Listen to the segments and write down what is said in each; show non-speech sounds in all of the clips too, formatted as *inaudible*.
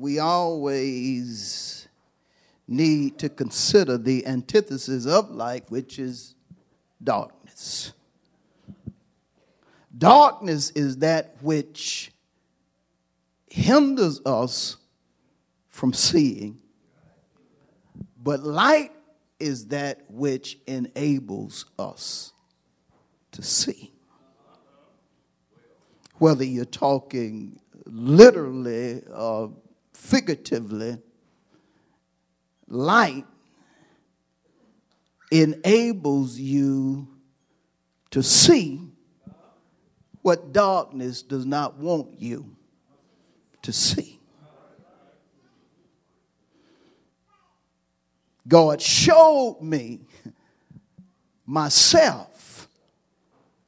we always need to consider the antithesis of light, which is darkness. Darkness is that which hinders us from seeing, but light is that which enables us to see. Whether you're talking literally or figuratively, light enables you to see what darkness does not want you to see. God showed me myself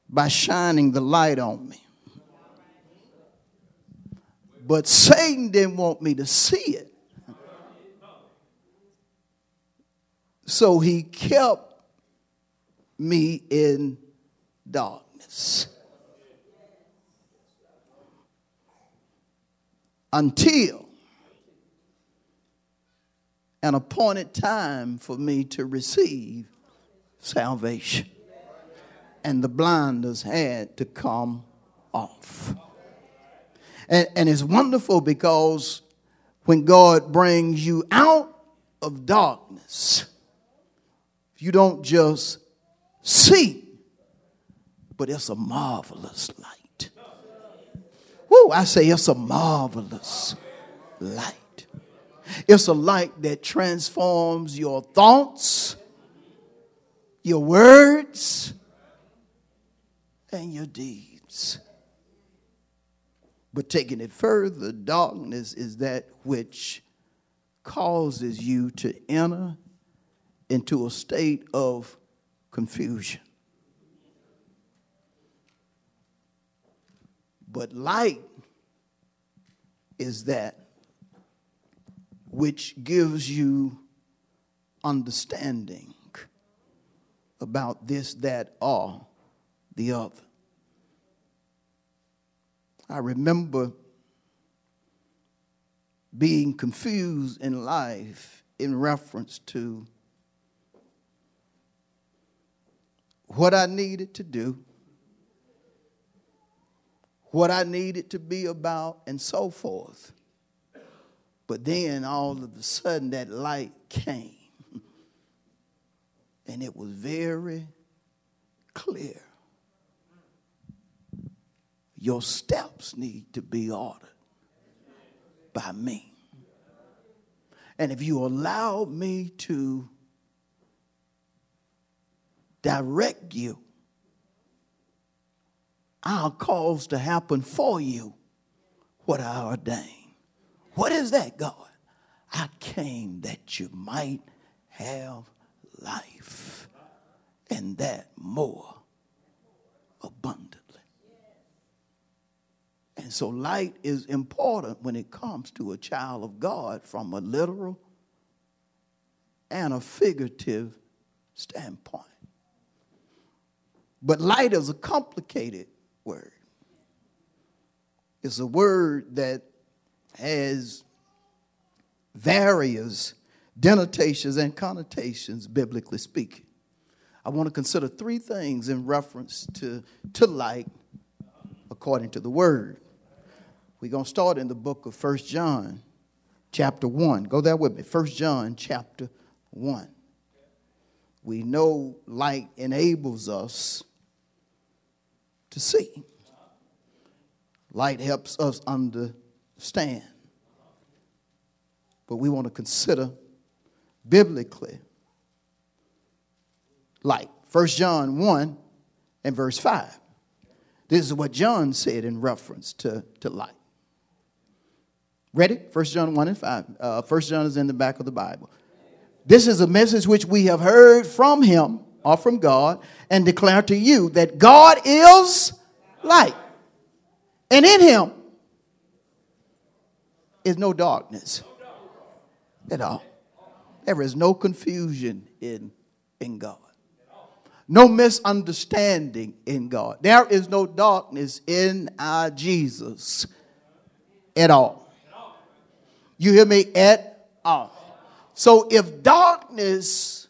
by shining the light on me. But Satan didn't want me to see it. So he kept me in darkness. Until an appointed time for me to receive salvation. And the blinders had to come off. And, and it's wonderful because when God brings you out of darkness, you don't just see, but it's a marvelous light. Whoa, I say it's a marvelous light. It's a light that transforms your thoughts, your words, and your deeds. But taking it further, darkness is that which causes you to enter into a state of confusion. But light is that which gives you understanding about this, that, or the other. I remember being confused in life in reference to what I needed to do, what I needed to be about, and so forth. But then all of a sudden that light came, *laughs* and it was very clear your steps need to be ordered by me. And if you allow me to direct you, I'll cause to happen for you what I ordain. What is that, God? I came that you might have life and that more abundant. And so light is important when it comes to a child of God from a literal and a figurative standpoint. But light is a complicated word. It's a word that has various denotations and connotations, biblically speaking. I want to consider three things in reference to, to light according to the word. We're going to start in the book of First John, chapter 1. Go there with me. First John, chapter 1. We know light enables us to see, light helps us understand. But we want to consider biblically light. First John 1 and verse 5. This is what John said in reference to, to light. Ready? 1 John 1 and 5. Uh, 1 John is in the back of the Bible. This is a message which we have heard from him or from God and declare to you that God is light. And in him is no darkness at all. There is no confusion in, in God. No misunderstanding in God. There is no darkness in our Jesus at all. You hear me? At all. So if darkness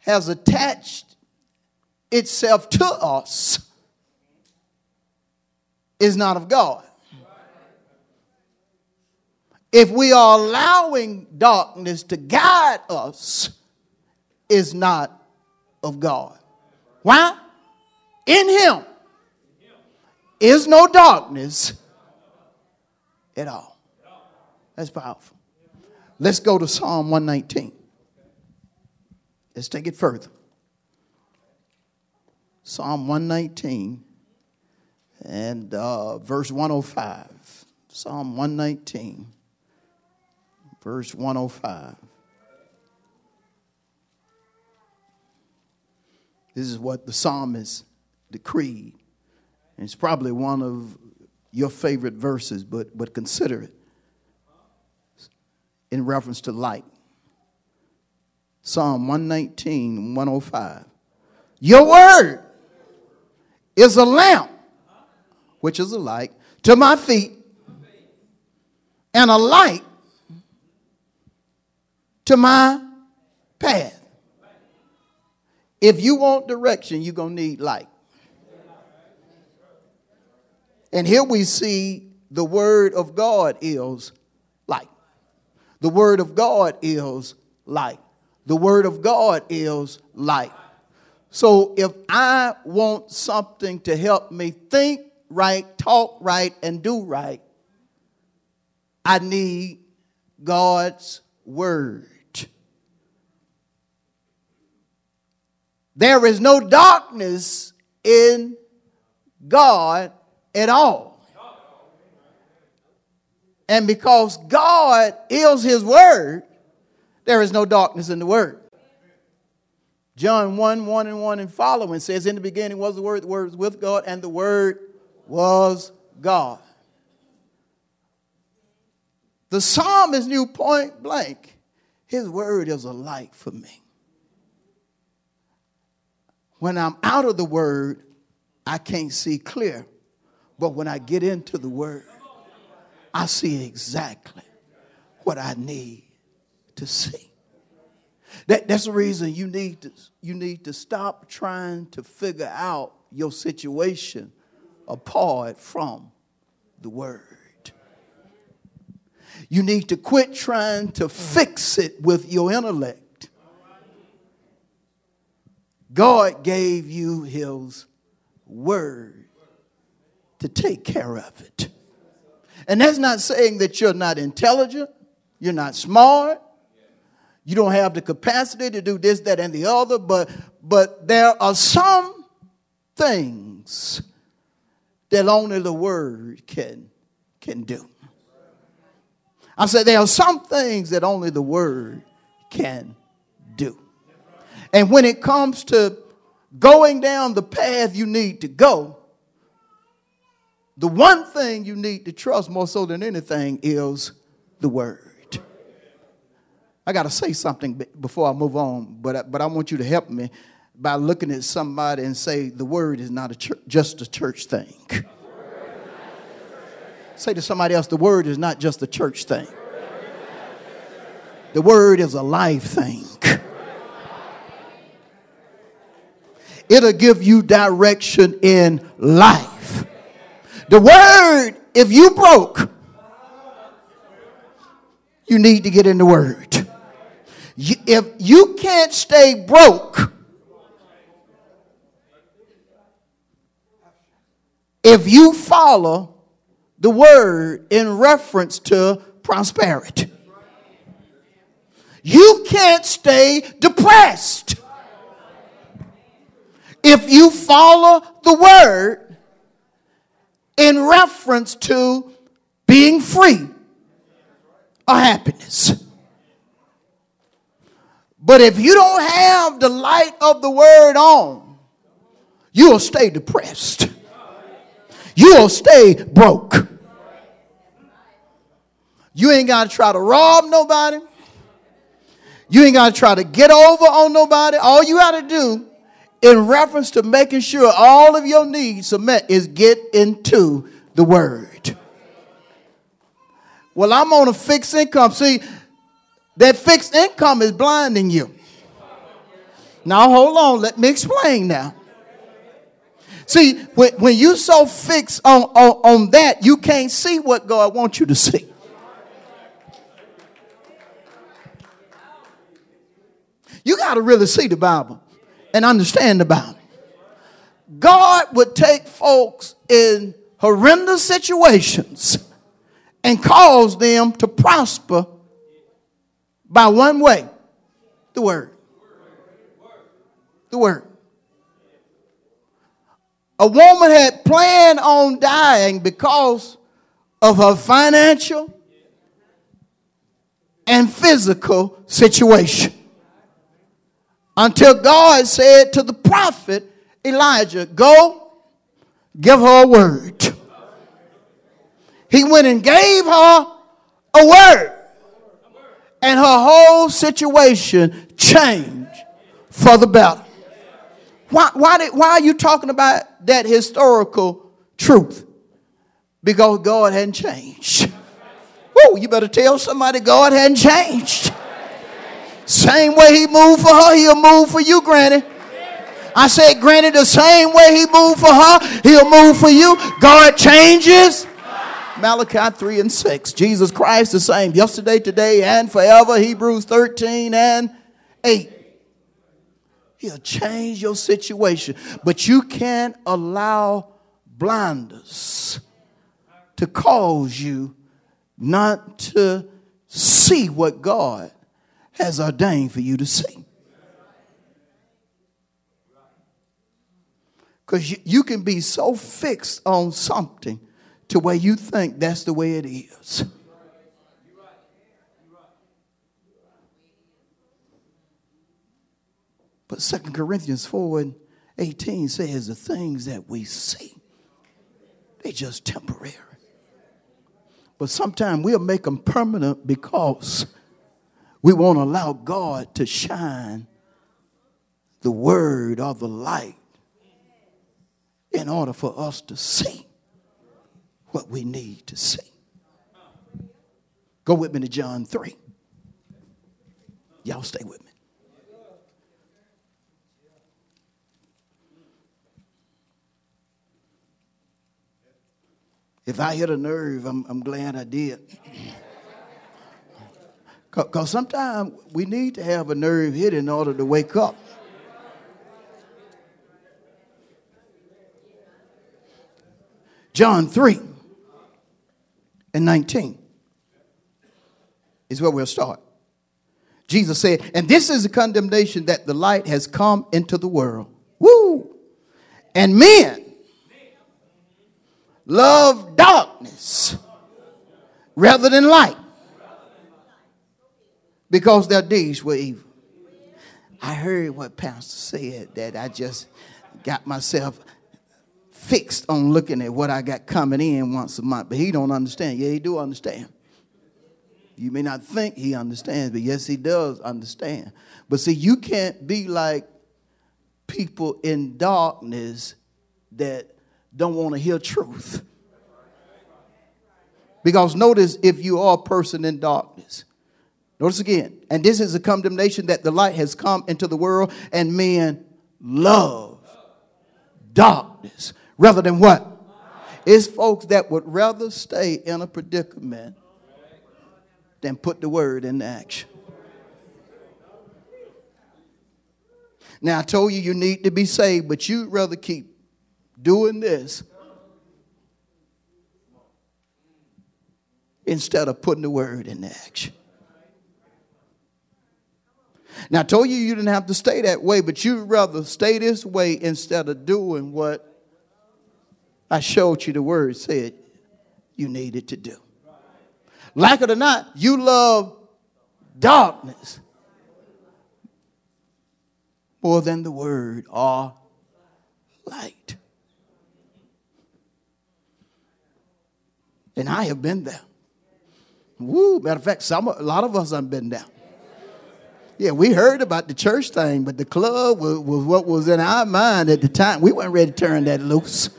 has attached itself to us, is not of God. If we are allowing darkness to guide us, is not of God. Why? In Him is no darkness at all. That's powerful. Let's go to Psalm 119. Let's take it further. Psalm 119 and uh, verse 105. Psalm 119, verse 105. This is what the psalmist decreed. And it's probably one of your favorite verses, but, but consider it in reference to light. Psalm 119, 105. Your word is a lamp, which is a light, to my feet, and a light to my path. If you want direction, you're going to need light. And here we see the word of God is. The word of God is light. The word of God is light. So if I want something to help me think right, talk right, and do right, I need God's word. There is no darkness in God at all. And because God is His Word, there is no darkness in the Word. John 1 1 and 1 and following says, In the beginning was the Word, the Word was with God, and the Word was God. The psalmist knew point blank, His Word is a light for me. When I'm out of the Word, I can't see clear. But when I get into the Word, I see exactly what I need to see. That, that's the reason you need, to, you need to stop trying to figure out your situation apart from the Word. You need to quit trying to fix it with your intellect. God gave you His Word to take care of it. And that's not saying that you're not intelligent, you're not smart, you don't have the capacity to do this, that, and the other, but, but there are some things that only the Word can, can do. I said there are some things that only the Word can do. And when it comes to going down the path you need to go, the one thing you need to trust more so than anything is the word. I got to say something before I move on, but I, but I want you to help me by looking at somebody and say the word is not a just a church thing. say to somebody else, the word is not just a church thing. The word is a life thing. It'll give you direction in life. The word, if you broke, you need to get in the word. if you can't stay broke, if you follow the word in reference to prosperity, you can't stay depressed. If you follow the word in reference to being free. or happiness. But if you don't have the light of the word on, you'll stay depressed. You'll stay broke. You ain't got to try to rob nobody. You ain't got to try to get over on nobody. All you got to do in reference to making sure all of your needs are met is get into the word. Well, I'm on a fixed income. See, that fixed income is blinding you. Now, hold on. Let me explain now. See, when, when you so fixed on, on, on that, you can't see what God wants you to see. You got to really see the Bible and understand the Bible. God would take folks in horrendous situations and cause them to prosper by one way the Word. The Word. A woman had planned on dying because of her financial and physical situation. Until God said to the prophet Elijah, Go, give her a word. He went and gave her a word. And her whole situation changed for the better. Why, why, did, why are you talking about that historical truth? Because God hadn't changed. Whoa, you better tell somebody God hadn't changed. Same way he moved for her, he'll move for you, Granny. I said, Granny, the same way he moved for her, he'll move for you. God changes. Malachi 3 and 6. Jesus Christ the same yesterday, today, and forever. Hebrews 13 and 8. He'll change your situation. But you can't allow blinders to cause you not to see what God has ordained for you to see. Because you, you can be so fixed on something to where you think that's the way it is. But Second Corinthians 4 and 18 says the things that we see, they're just temporary. But sometimes we'll make them permanent because we won't allow God to shine the word or the light in order for us to see what we need to see. Go with me to John 3. Y'all stay with me. If I hit a nerve, I'm, I'm glad I did. Because sometimes we need to have a nerve hit in order to wake up. John 3 and 19 is where we'll start. Jesus said, And this is the condemnation that the light has come into the world. Woo! And men love darkness rather than light because their deeds were evil. I heard what Pastor said that I just got myself fixed on looking at what I got coming in once a month, but he don't understand. Yeah, he do understand. You may not think he understands, but yes, he does understand. But see, you can't be like people in darkness that don't want to hear truth. Because notice if you are a person in darkness, notice again, and this is a condemnation that the light has come into the world, and men love darkness rather than what? It's folks that would rather stay in a predicament than put the word into action. Now, I told you you need to be saved, but you'd rather keep doing this instead of putting the word into action. Now, I told you you didn't have to stay that way, but you'd rather stay this way instead of doing what I showed you the word said you needed to do. Like it or not, you love darkness more than the word or light. And I have been there. Woo, matter of fact, some a lot of us have been there. Yeah, we heard about the church thing, but the club was, was what was in our mind at the time. We weren't ready to turn that loose.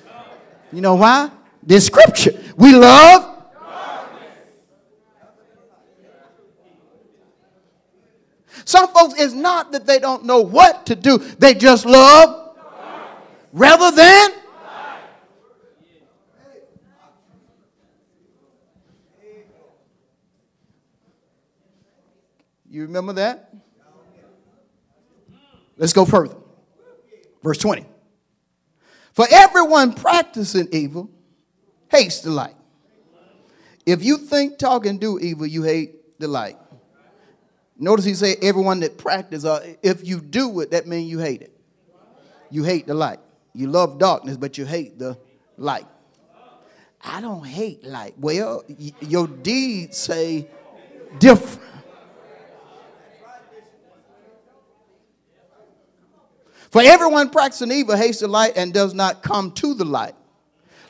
You know why? The scripture. We love. Some folks, it's not that they don't know what to do, they just love rather than. You remember that? Let's go further. Verse 20. For everyone practicing evil hates the light. If you think, talk, and do evil, you hate the light. Notice he say everyone that practice, uh, if you do it, that means you hate it. You hate the light. You love darkness, but you hate the light. I don't hate light. Well, y- your deeds say different. For everyone practicing evil hates the light and does not come to the light,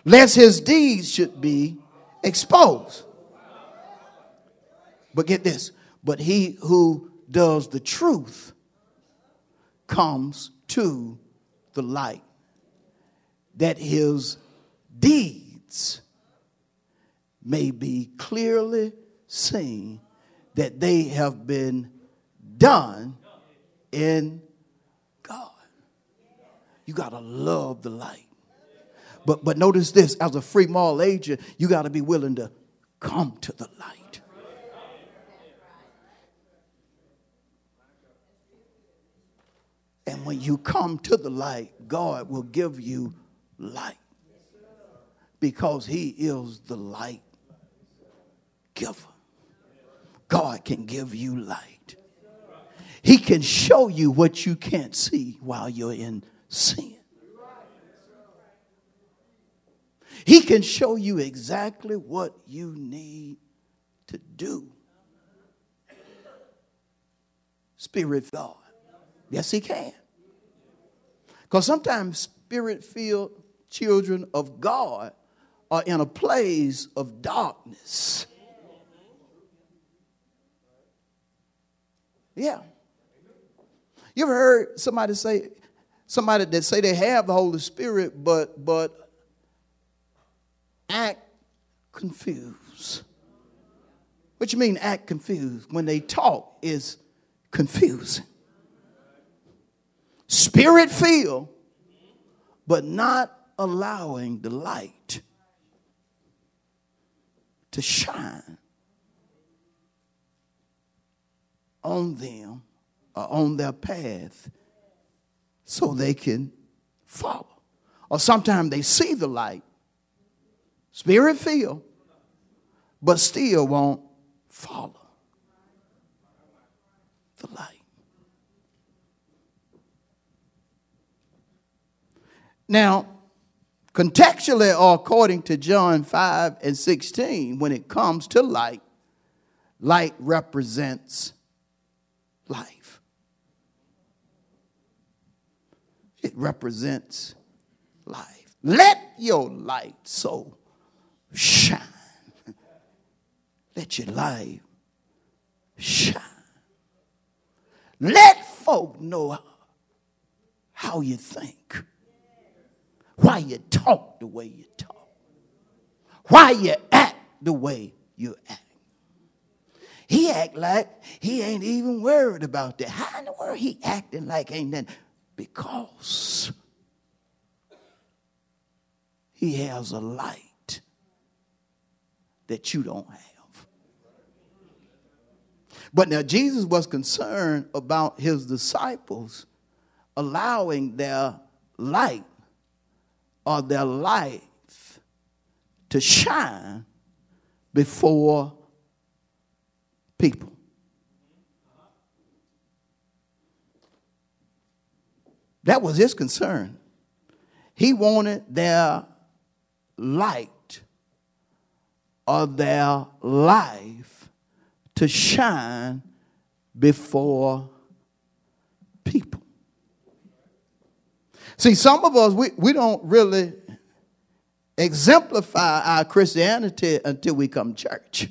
lest his deeds should be exposed. But get this, but he who does the truth comes to the light, that his deeds may be clearly seen that they have been done in. You got to love the light. But, but notice this as a free moral agent, you got to be willing to come to the light. And when you come to the light, God will give you light because He is the light giver. God can give you light. He can show you what you can't see while you're in sin. He can show you exactly what you need to do. Spirit God. Yes, He can. Because sometimes spirit filled children of God are in a place of darkness. Yeah. You ever heard somebody say, somebody that say they have the Holy Spirit, but but act confused? What you mean act confused? When they talk is confusing. Spirit filled, but not allowing the light to shine on them or on their path so they can follow. Or sometimes they see the light, spirit filled, but still won't follow the light. Now, contextually or according to John 5 and 16, when it comes to light, light represents life. It represents life. Let your light so shine. Let your light shine. Let folk know how you think why you talk the way you talk, why you act the way you act. He act like he ain't even worried about that. How in the world he acting like ain't that? Because he has a light that you don't have. But now Jesus was concerned about his disciples allowing their light or their life to shine before people. That was his concern. He wanted their light of their life to shine before people. See, some of us, we, we don't really exemplify our Christianity until we come to church.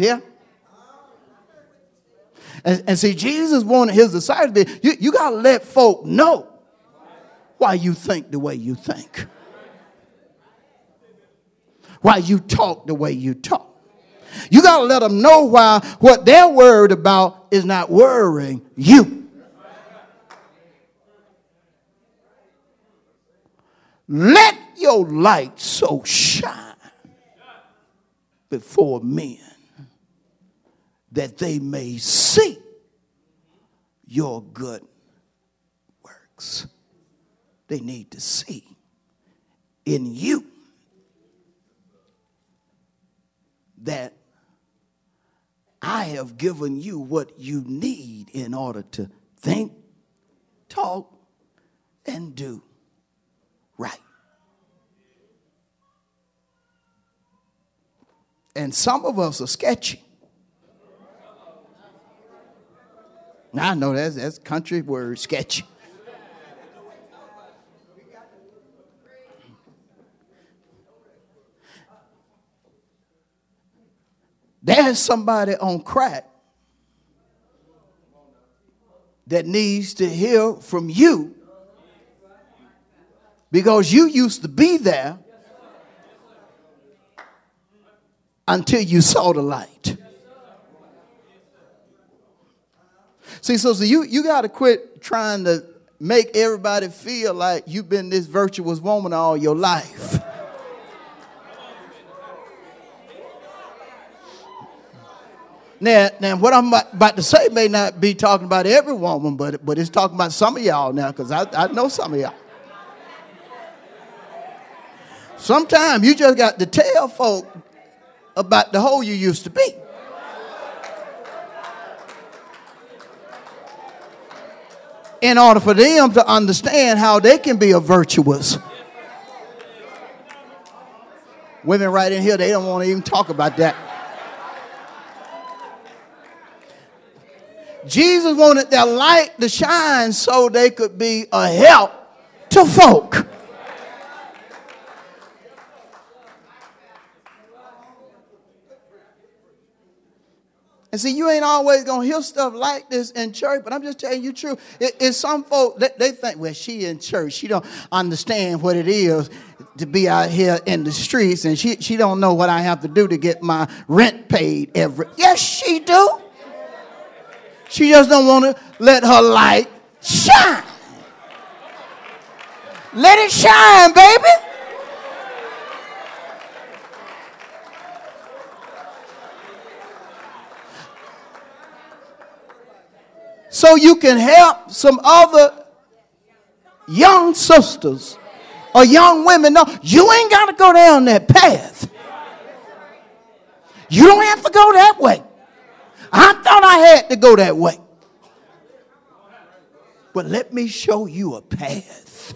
Yeah. And, and see, Jesus wanted his disciples to be, you, you got to let folk know why you think the way you think, why you talk the way you talk. You got to let them know why what they're worried about is not worrying you. Let your light so shine before men that they may see your good works. They need to see in you that I have given you what you need in order to think, talk, and do right. And some of us are sketchy. I know that's, that's country word, sketchy. There's somebody on crack that needs to hear from you because you used to be there until you saw the light. See, so, so you, you got to quit trying to make everybody feel like you've been this virtuous woman all your life. Now, now, what I'm about to say may not be talking about every woman, but, but it's talking about some of y'all now, because I, I know some of y'all. Sometimes you just got to tell folk about the hole you used to be. In order for them to understand how they can be a virtuous. Women right in here, they don't want to even talk about that. Jesus wanted their light to shine so they could be a help to folk. And see, you ain't always gonna hear stuff like this in church, but I'm just telling you true. It, it's some folk they, they think, well, she in church, she don't understand what it is to be out here in the streets, and she she don't know what I have to do to get my rent paid every. Yes, she do. She just don't want to let her light shine. Let it shine, baby. So you can help some other young sisters or young women know you ain't got to go down that path. You don't have to go that way. I thought I had to go that way. But let me show you a path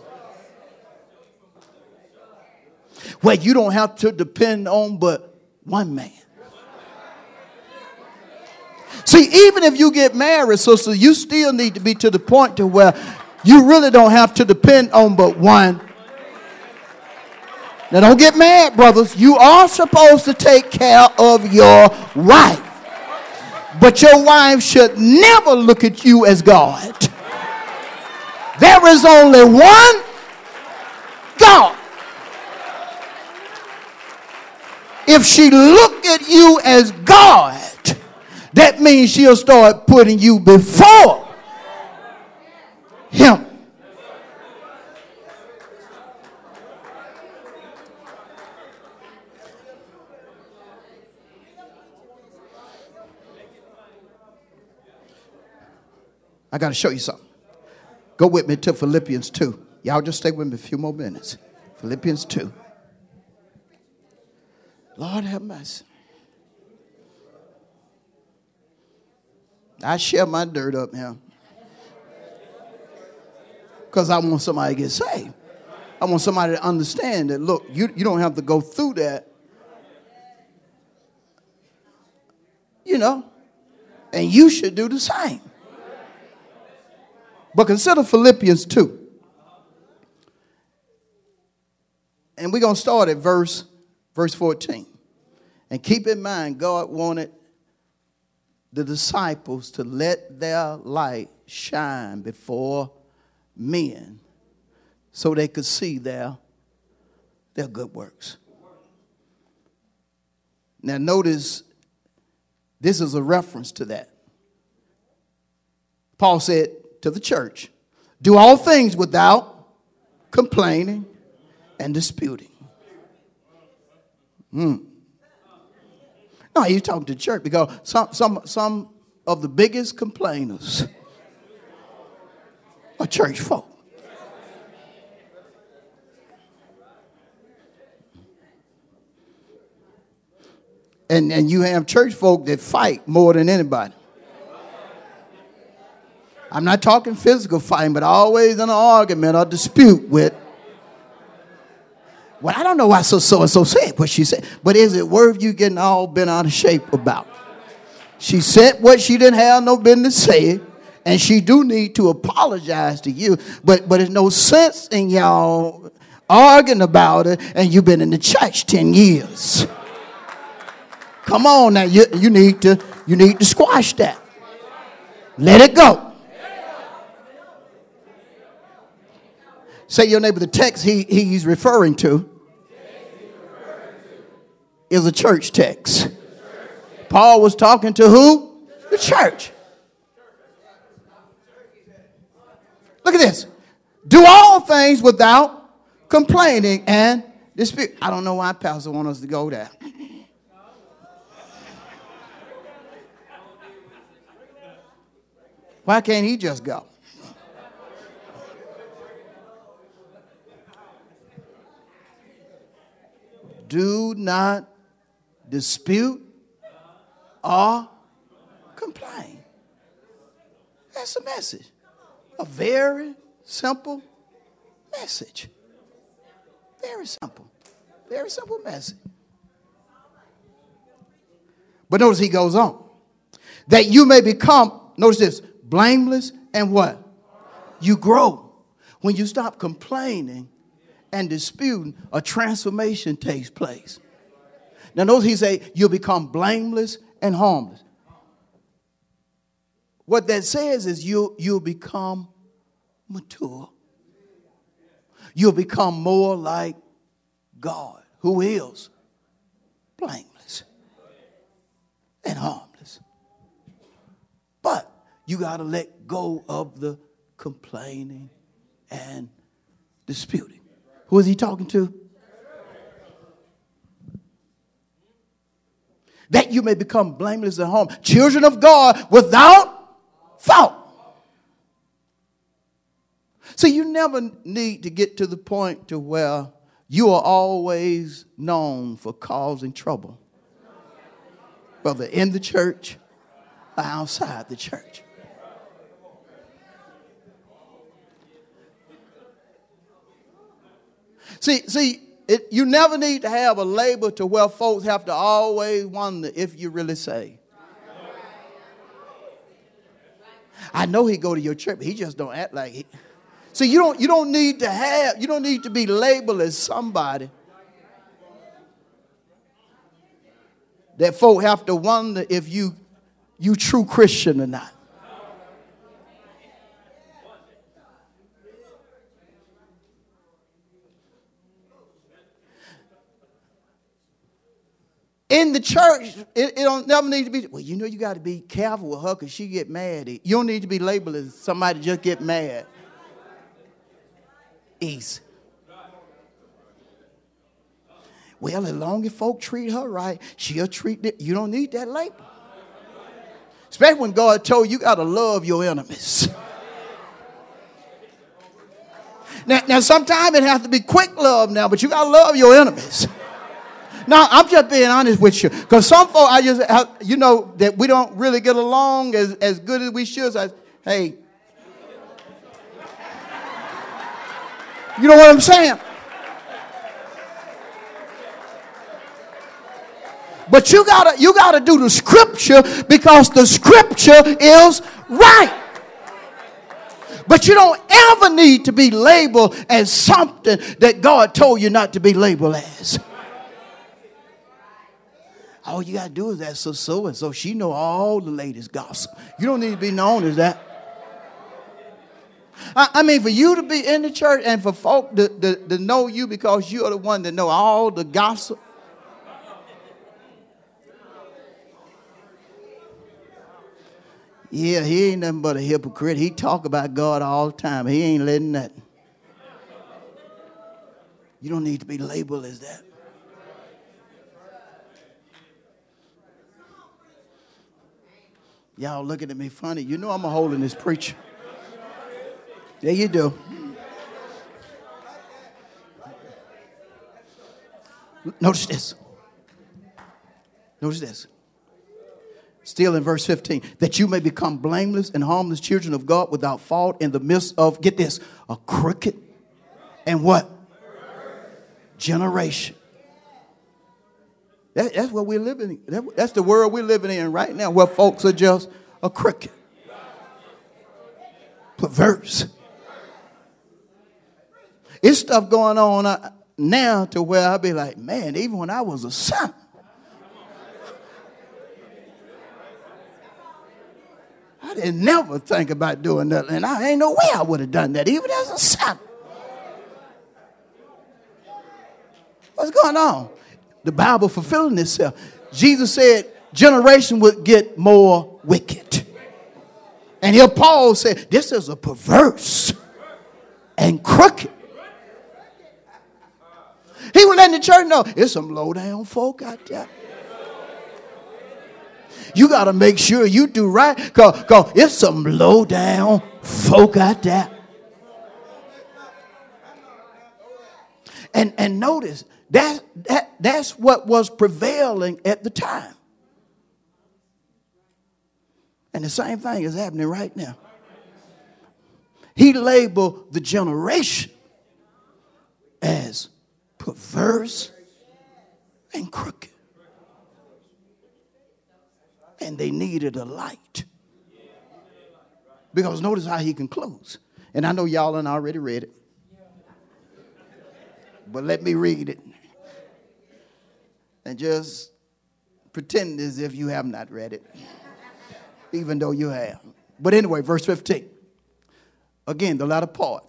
where you don't have to depend on but one man. See, even if you get married, sister, you still need to be to the point to where you really don't have to depend on but one. Now, don't get mad, brothers. You are supposed to take care of your wife. But your wife should never look at you as God. There is only one God. If she look at you as God, that means she'll start putting you before him. I got to show you something. Go with me to Philippians 2. Y'all just stay with me a few more minutes. Philippians 2. Lord have mercy. I share my dirt up here. Because I want somebody to get saved. I want somebody to understand that, look, you, you don't have to go through that. You know, and you should do the same. But consider Philippians 2. And we're going to start at verse, verse 14. And keep in mind, God wanted the disciples to let their light shine before men so they could see their, their good works. Now, notice this is a reference to that. Paul said to the church, Do all things without complaining and disputing. Hmm. No, he's talking to church because some, some, some of the biggest complainers are church folk. And, and you have church folk that fight more than anybody. I'm not talking physical fighting, but always in an argument or dispute with. Well, I don't know why so so and so said what she said, but is it worth you getting all bent out of shape about? She said what she didn't have no business saying, and she do need to apologize to you. But but there's no sense in y'all arguing about it, and you've been in the church ten years. Come on now, you, you need to you need to squash that. Let it go. Say your neighbor, the text he, he's referring to is a church text. Paul was talking to who? The church. Look at this. Do all things without complaining and dispute. I don't know why Pastor want us to go there. Why can't he just go? Do not dispute or complain. That's a message. A very simple message. Very simple. Very simple message. But notice he goes on. That you may become, notice this, blameless and what? You grow. When you stop complaining and disputing, a transformation takes place. Now notice he say you'll become blameless and harmless. What that says is you you'll become mature. You'll become more like God, who is blameless and harmless. But you got to let go of the complaining and disputing. Who is he talking to? That you may become blameless at home, children of God without fault. So you never need to get to the point to where you are always known for causing trouble, whether in the church or outside the church. See, see, it, you never need to have a label to where folks have to always wonder if you really say. I know he go to your church, but he just don't act like he. See, you don't you don't need to have you don't need to be labeled as somebody that folk have to wonder if you you true Christian or not. In the church, it, it, don't never need to be. Well, you know, you got to be careful with her because she get mad. You don't need to be labeled as somebody just get mad. Easy. Well, as long as folk treat her right, she'll treat it. You don't need that label. Especially when God told you, you got to love your enemies. Now, now sometimes it has to be quick love now, but you got to love your enemies. No, I'm just being honest with you. Because some folks, I just, you know, that we don't really get along as, as good as we should. So I, hey, you know what I'm saying? But you gotta you gotta do the scripture because the scripture is right. But you don't ever need to be labeled as something that God told you not to be labeled as. All you gotta do is that so so and so. She know all the latest gossip. You don't need to be known as that. I, I mean, for you to be in the church and for folk to, to, to know you because you are the one that know all the gossip. Yeah, he ain't nothing but a hypocrite. He talk about God all the time. He ain't letting nothing. You don't need to be labeled as that. Y'all looking at me funny. You know I'm a holiness preacher. Yeah, you do. Notice this. Notice this. Still in verse 15, that you may become blameless and harmless children of God without fault in the midst of, get this, a crooked and what? Generation. That, that's what we're living in. That, that's the world we're living in right now, where folks are just a crooked, perverse. It's stuff going on uh, now to where I'll be like, man, even when I was a son, I didn't never think about doing that. And I ain't no way I would have done that, even as a son. What's going on? The Bible fulfilling itself. Jesus said generation would get more wicked. And here Paul said, this is a perverse and crooked. He was letting the church know it's some low down folk out there. You got to make sure you do right because it's some low down folk out there. And, and notice that, that that's what was prevailing at the time. And the same thing is happening right now. He labeled the generation as perverse and crooked and they needed a light. Because notice how he concludes. And I know y'all have already read it. But let me read it. And just pretend as if you have not read it, *laughs* even though you have. But anyway, verse 15. Again, the latter part.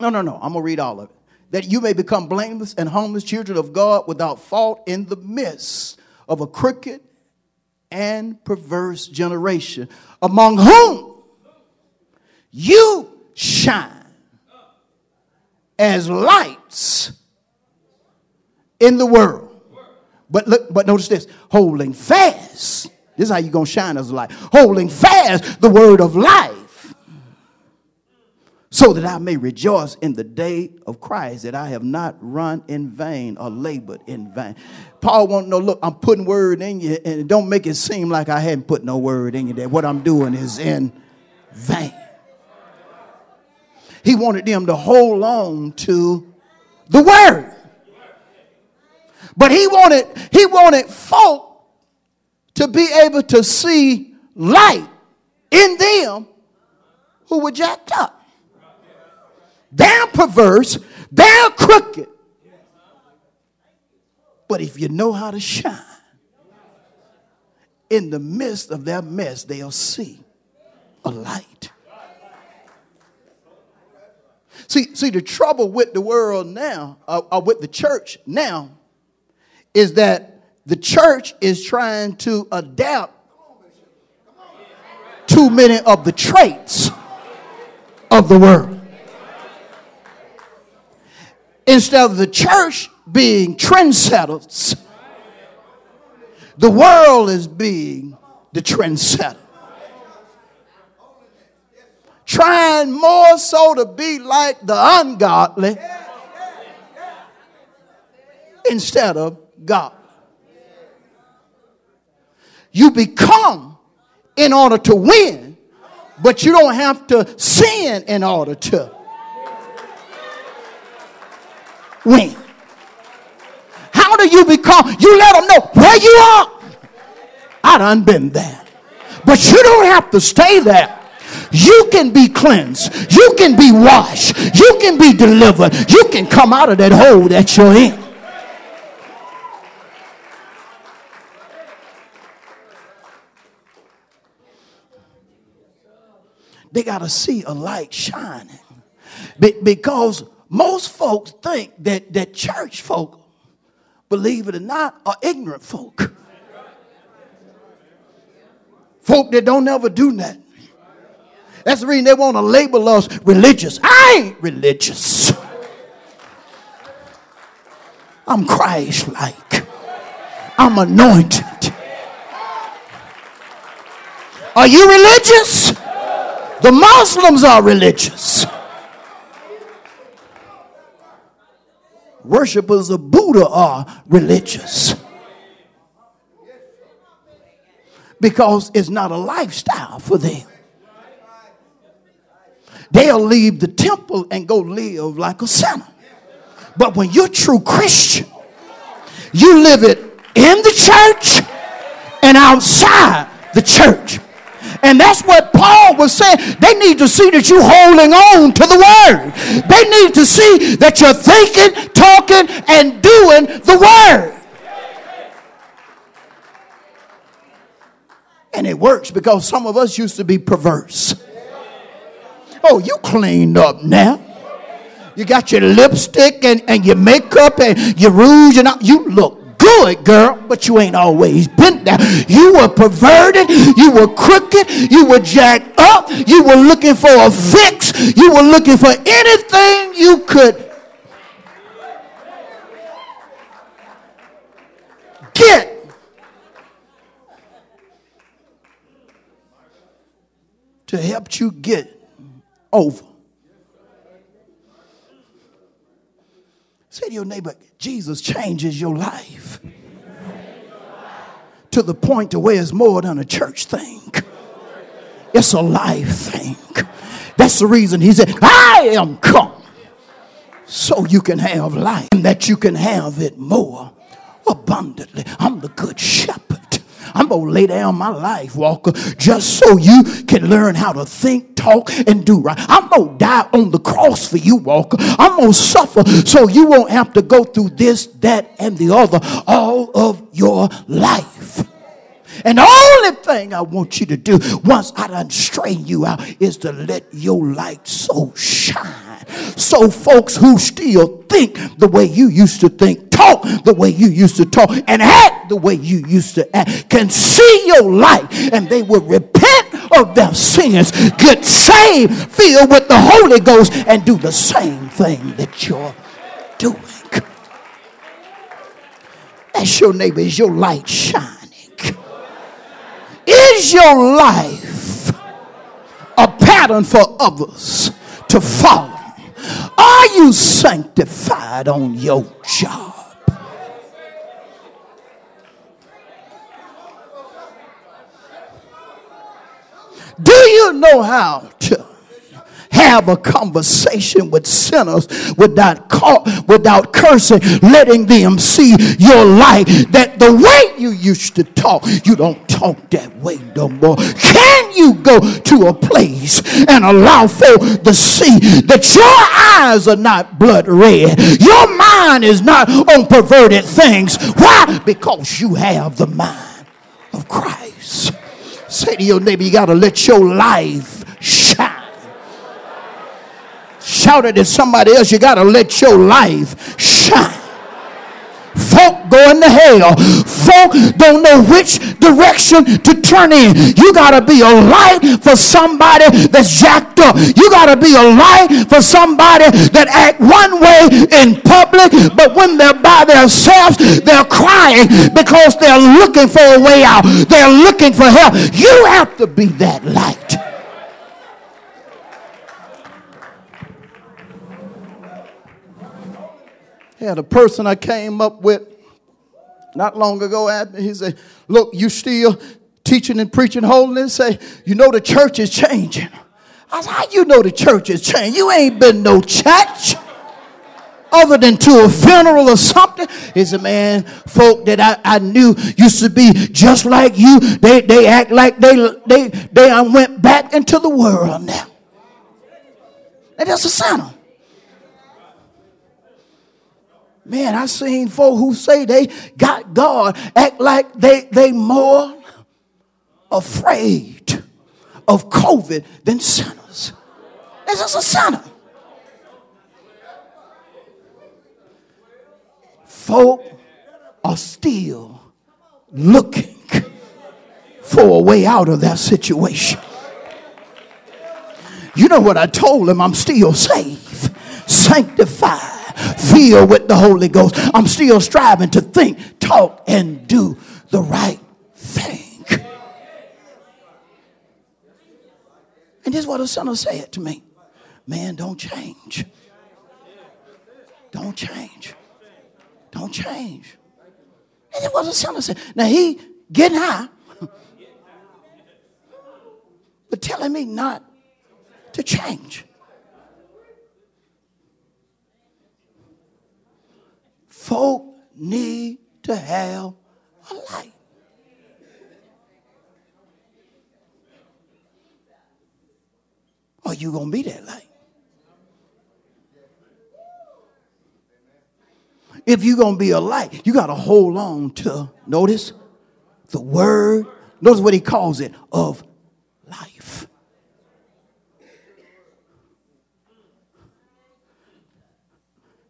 No, no, no. I'm going to read all of it. That you may become blameless and harmless children of God without fault in the midst of a crooked and perverse generation, among whom you shine as lights in the world. But look, but notice this holding fast. This is how you're gonna shine as a light. Holding fast the word of life so that I may rejoice in the day of Christ, that I have not run in vain or labored in vain. Paul want to know, look, I'm putting word in you, and don't make it seem like I hadn't put no word in you, that what I'm doing is in vain. He wanted them to hold on to the word. But he wanted, he wanted folk to be able to see light in them who were jacked up. They're perverse, they're crooked. But if you know how to shine, in the midst of their mess, they'll see a light. See, see, the trouble with the world now, uh, or with the church now, is that the church is trying to adapt too many of the traits of the world instead of the church being trendsetters, the world is being the trendsetter. Trying more so to be like the ungodly instead of God. You become in order to win, but you don't have to sin in order to win. How do you become? You let them know where you are. I done been there. But you don't have to stay there. You can be cleansed. You can be washed. You can be delivered. You can come out of that hole that you're in. They got to see a light shining. Be- because most folks think that, that church folk, believe it or not, are ignorant folk. Folk that don't ever do that. That's the reason they want to label us religious. I ain't religious. I'm Christ like. I'm anointed. Are you religious? The Muslims are religious. Worshippers of Buddha are religious. Because it's not a lifestyle for them. They'll leave the temple and go live like a sinner. But when you're true Christian, you live it in the church and outside the church. And that's what Paul was saying. They need to see that you're holding on to the word. They need to see that you're thinking, talking, and doing the word. And it works because some of us used to be perverse. Oh, you cleaned up now. You got your lipstick and, and your makeup and your rouge and all. You look good, girl, but you ain't always been there. You were perverted, you were crooked, you were jacked up, you were looking for a fix, you were looking for anything you could get. To help you get over. Say to your neighbor, Jesus changes your life to the point to where it's more than a church thing. It's a life thing. That's the reason he said, I am come so you can have life and that you can have it more abundantly. I'm the good shepherd. I'm going to lay down my life, Walker, just so you can learn how to think, talk, and do right. I'm going to die on the cross for you, Walker. I'm going to suffer so you won't have to go through this, that, and the other all of your life. And the only thing I want you to do once I done straighten you out is to let your light so shine. So folks who still think the way you used to think, talk the way you used to talk, and act the way you used to act can see your light and they will repent of their sins, get saved, filled with the Holy Ghost, and do the same thing that you're doing. That's your neighbor. Is your light shining? Is your life a pattern for others to follow? Are you sanctified on your job? Do you know how to have a conversation with sinners without call, without cursing, letting them see your light. That the way you used to talk, you don't talk that way no more. Can you go to a place and allow folk to see that your eyes are not blood red, your mind is not on perverted things? Why? Because you have the mind of Christ. Say to your neighbor, you got to let your life shine. Shout it at somebody else. You got to let your life shine. Folk going to hell. Folk don't know which direction to turn in. You got to be a light for somebody that's jacked up. You got to be a light for somebody that act one way in public, but when they're by themselves, they're crying because they're looking for a way out. They're looking for help. You have to be that light. Had a person I came up with not long ago me. He said, Look, you still teaching and preaching holiness? Say, you know the church is changing. I said, How you know the church is changing? You ain't been no church other than to a funeral or something. Is a man, folk that I, I knew used to be just like you. They they act like they they they went back into the world now. And that's a sign. Man, I seen folk who say they got God act like they they more afraid of COVID than sinners. This is a sinner. Folk are still looking for a way out of that situation. You know what I told him? I'm still saved, sanctified filled with the Holy Ghost. I'm still striving to think, talk, and do the right thing. And this is what a son of said to me. Man, don't change. Don't change. Don't change. And it was a son said. Now he getting high, but telling me not to change. Folk need to have a light. Are you going to be that light? If you're going to be a light, you got to hold on to, notice, the word. Notice what he calls it of life.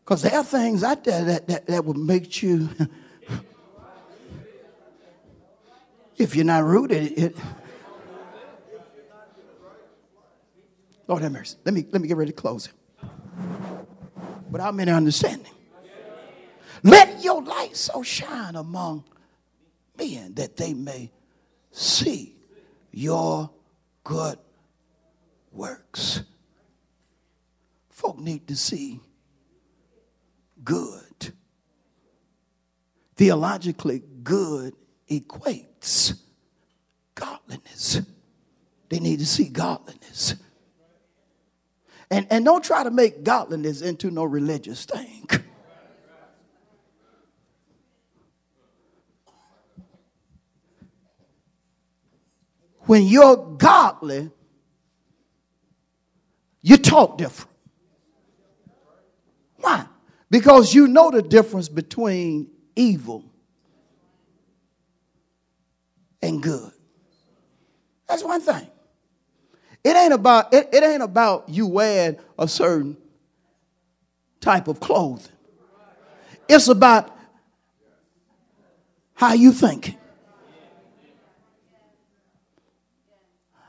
Because there are things out there that, that, that will make you, if you're not rooted, it. Lord have mercy. Let me, let me get ready to close it. Without many understanding. Let your light so shine among men that they may see your good works. Folk need to see good. Theologically, good equates godliness. They need to see godliness. And, and don't try to make godliness into no religious thing. When you're godly, you talk different. Why? Because you know the difference between evil and good. That's one thing. It ain't about it, it ain't about you wearing a certain type of clothing. It's about how you think.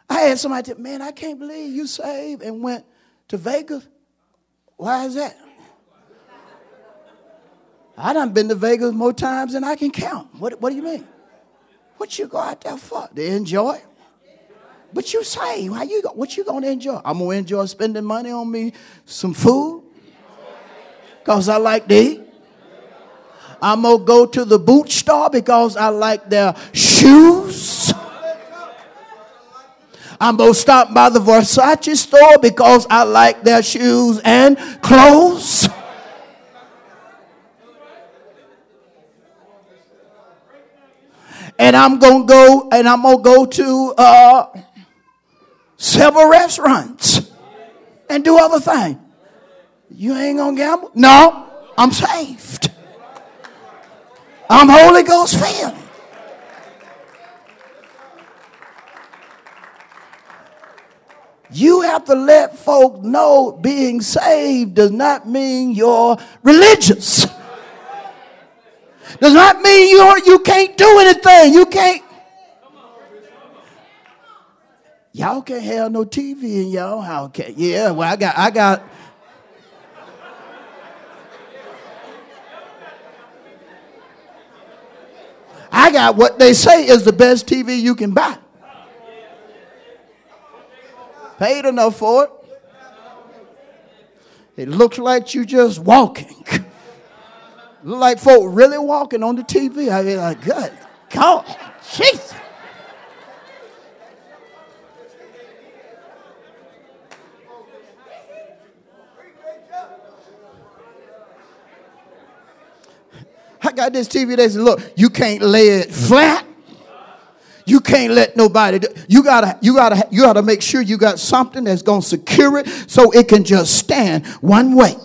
I had somebody tell, man, I can't believe you saved and went to Vegas. Why is that? I done been to Vegas more times than I can count. What, what do you mean? What you go out there for? To enjoy? But you say, why you go, what you gonna enjoy? I'm gonna enjoy spending money on me some food. Cause I like to. I'm gonna go to the boot store because I like their shoes. I'm gonna stop by the Versace store because I like their shoes and clothes. And I'm gonna go and I'm gonna go to uh, several restaurants and do other things. You ain't gonna gamble? No, I'm saved. I'm Holy Ghost filled. You have to let folk know being saved does not mean you're religious. Does not mean you you can't do anything. You can't. Y'all can't have no TV in y'all house. Okay. Yeah, well, I got, I got. I got what they say is the best TV you can buy. Paid enough for it. It looks like you just walking. *laughs* Look like folk really walking on the TV. I be like, good God, Jesus. I got this TV that says, look, you can't lay it flat. You can't let nobody. Do, you gotta, you gotta, you gotta make sure you got something that's gonna secure it so it can just stand one way.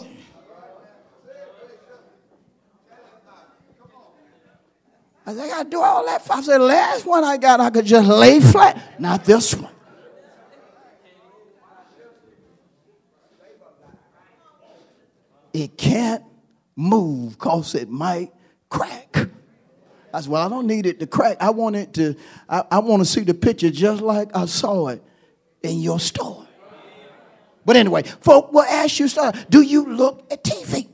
I said, I gotta do all that. I said, last one I got, I could just lay flat. Not this one. It can't move because it might crack. I said, Well, I don't need it to crack. I want it to, I, I want to see the picture just like I saw it in your store. But anyway, folk will ask you, do you look at TV?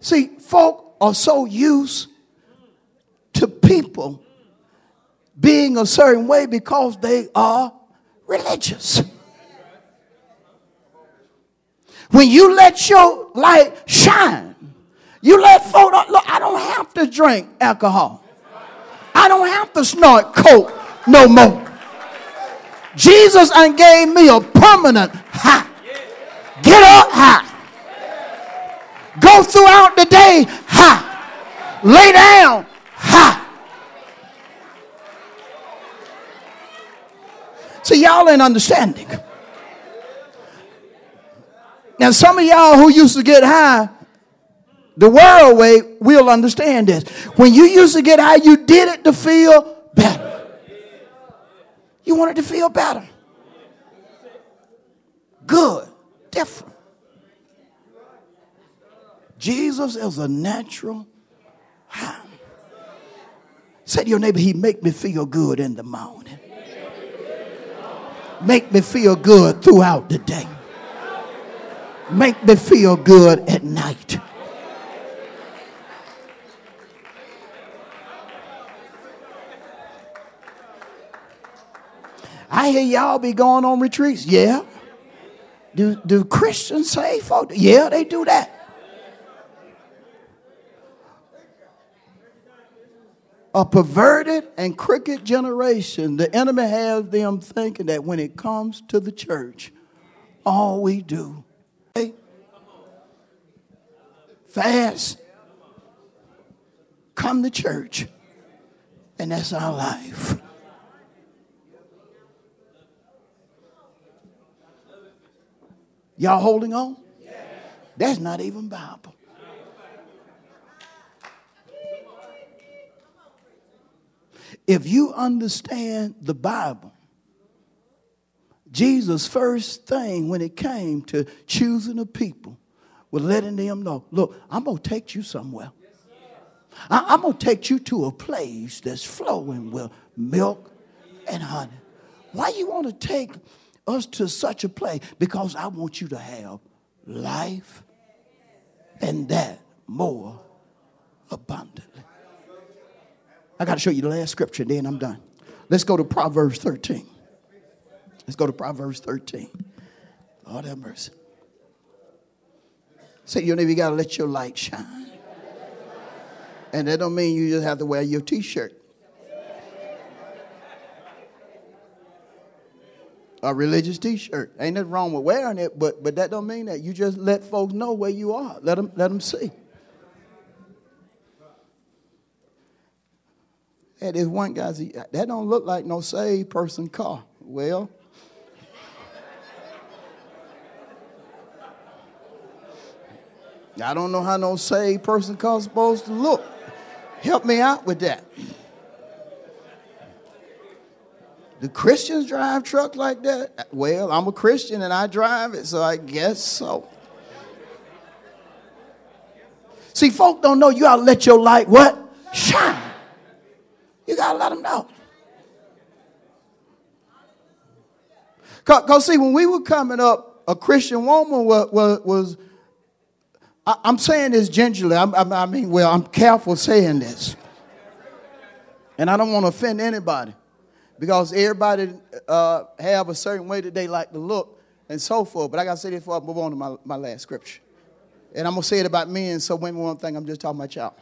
See, folk are so used to people being a certain way because they are religious. When you let your light shine, you let folk look, I don't have to drink alcohol. I don't have to snort coke no more. Jesus and gave me a permanent high. Get up high. Go throughout the day high. Lay down high. See, y'all ain't understanding. Now, some of y'all who used to get high the world way will understand this. When you used to get high, you did it to feel better. You wanted to feel better. Good, different. Jesus is a natural. Say to your neighbor, He make me feel good in the morning. Make me feel good throughout the day make me feel good at night. I hear y'all be going on retreats. Yeah. Do, do Christians say folk? Yeah, they do that. A perverted and crooked generation, the enemy has them thinking that when it comes to the church, all we do fast, come to church, and that's our life. Y'all holding on? That's not even Bible. If you understand the Bible, Jesus' first thing when it came to choosing a people was letting them know look, I'm going to take you somewhere. I, am going to take you to a place that's flowing with milk and honey. Why you want to take us to such a place? Because I want you to have life and that more abundantly. I got to show you the last scripture, then I'm done. Let's go to Proverbs 13. Let's go to Proverbs 13. Lord have mercy. Say, you know, you got to let your light shine. And that don't mean you just have to wear your t-shirt. A religious t-shirt. Ain't nothing wrong with wearing it, but, but that don't mean that. You just let folks know where you are. Let them, let them see. Hey, there's one guy, that don't look like no saved person car. Well, I don't know how no saved person car supposed to look. Help me out with that. Do Christians drive trucks like that? Well, I'm a Christian and I drive it, so I guess so. See, folk don't know you gotta let your light what? Shine. You gotta let them know. Because, see, when we were coming up, a Christian woman was, was, was I, am saying this gingerly. I, I, mean, well, I'm careful saying this. And I don't want to offend anybody because everybody uh, have a certain way that they like to look and so forth. But I got to say this before I move on to my, my last scripture. And I'm gonna say it about men, so women won't think I'm just talking about y'all.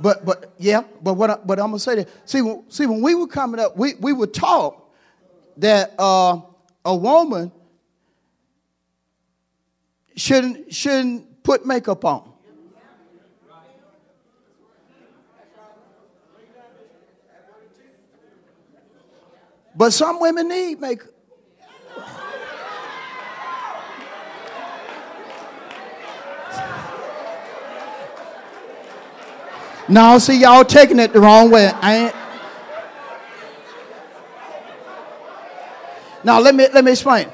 But but yeah, but what I, but I'm gonna say that. See, when, see, when we were coming up, we, we were taught that uh, a woman shouldn't shouldn't put makeup on. But some women need makeup. No, see, y'all taking it the wrong way. I ain't. Now let me let me explain.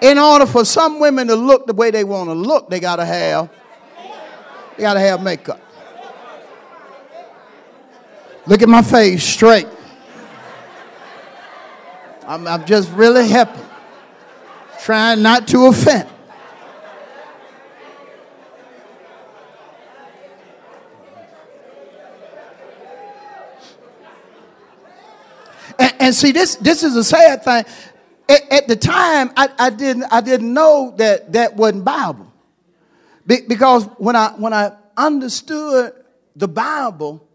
In order for some women to look the way they want to look, they gotta have they gotta have makeup. Look at my face straight. I'm, I'm just really happy. Trying not to offend. And, and, see, this, this is a sad thing. At, at the time, I, I, didn't, I didn't know that that wasn't Bible. Be, because when I, when I understood the Bible,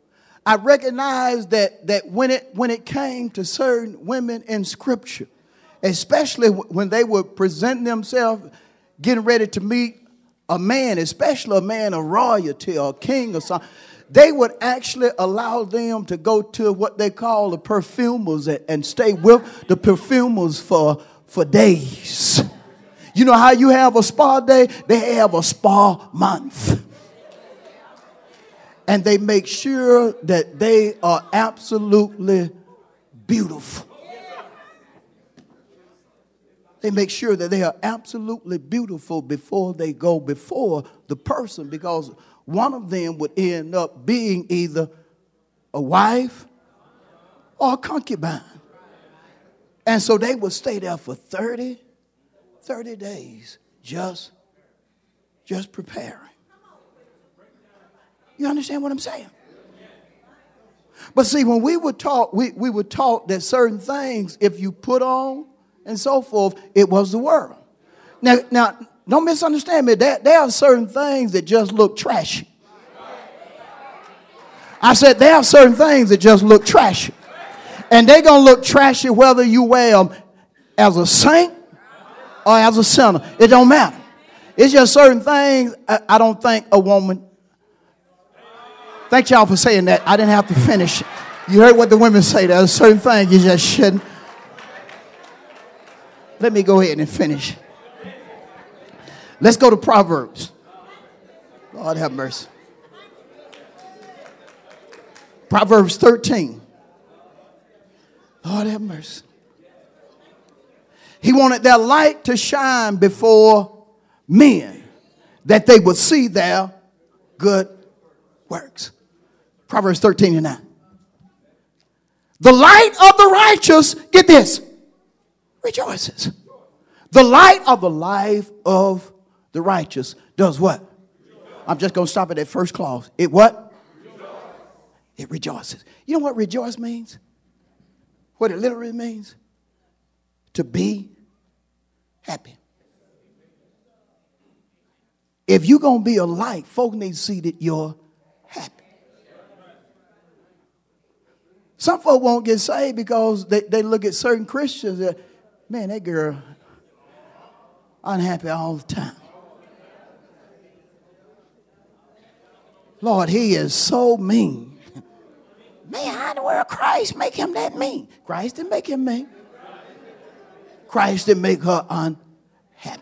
I recognized that, that when, it, when it came to certain women in Scripture, especially when they were presenting themselves, getting ready to meet a man, especially a man of royalty or a king or something, they would actually allow them to go to what they call the perfumers and, stay with the perfumers for, for days. You know how you have a spa day? They have a spa month. And they make sure that they are absolutely beautiful. They make sure that they are absolutely beautiful before they go before the person because one of them would end up being either a wife or a concubine. And so they would stay there for 30, 30 days just, just preparing. You understand what I'm saying? But see, when we were taught, we, we were taught that certain things, if you put on and so forth, it was the world. Now, now don't misunderstand me. There, there are certain things that just look trashy. I said there are certain things that just look trashy. And they're going to look trashy whether you wear them as a saint or as a sinner. It don't matter. It's just certain things I, I don't think a woman. Thank y'all for saying that. I didn't have to finish. You heard what the women say. There's certain things you just shouldn't. Let me go ahead and finish. Let's go to Proverbs. Lord have mercy. Proverbs 13. Lord have mercy. He wanted their light to shine before men that they would see their good works. Proverbs 13 and 9. The light of the righteous, get this, rejoices. The light of the life of the righteous does what? I'm just going to stop at that first clause. It what? It rejoices. You know what rejoice means? What it literally means? To be happy. If you're going to be a light, folk need to see that you're happy. Some folk won't get saved because they, they look at certain Christians that, man, that girl unhappy all the time. Lord, he is so mean. Man, how in the world Christ make him that mean? Christ didn't make him mean. Christ didn't make her unhappy.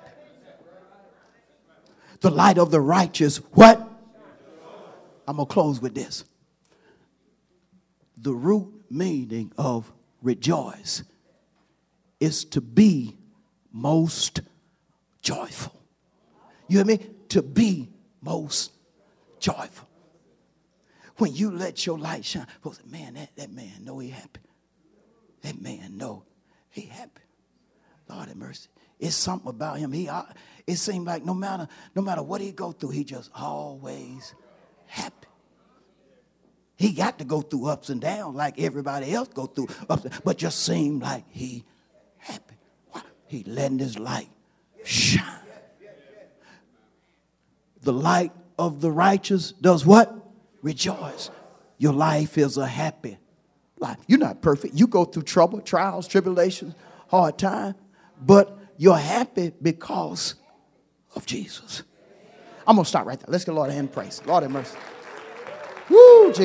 The light of the righteous, what? I'm going to close with this. The root meaning of rejoice is to be most joyful. You hear me? To be most joyful. When you let your light shine, man, that, that man know he happy. That man know he happy. Lord have mercy. It's something about him. He uh, it seemed like no matter no matter what he go through, he just always happy. He got to go through ups and downs like everybody else go through ups, but just seemed like he happy. He letting his light shine. the light of the righteous does what? Rejoice. Your life is a happy life. You're not perfect. You go through trouble, trials, tribulations, hard time, but you're happy because of Jesus. I'm going to stop right there. Let's get Lord a hand praise. Lord have mercy. Woo, Jesus.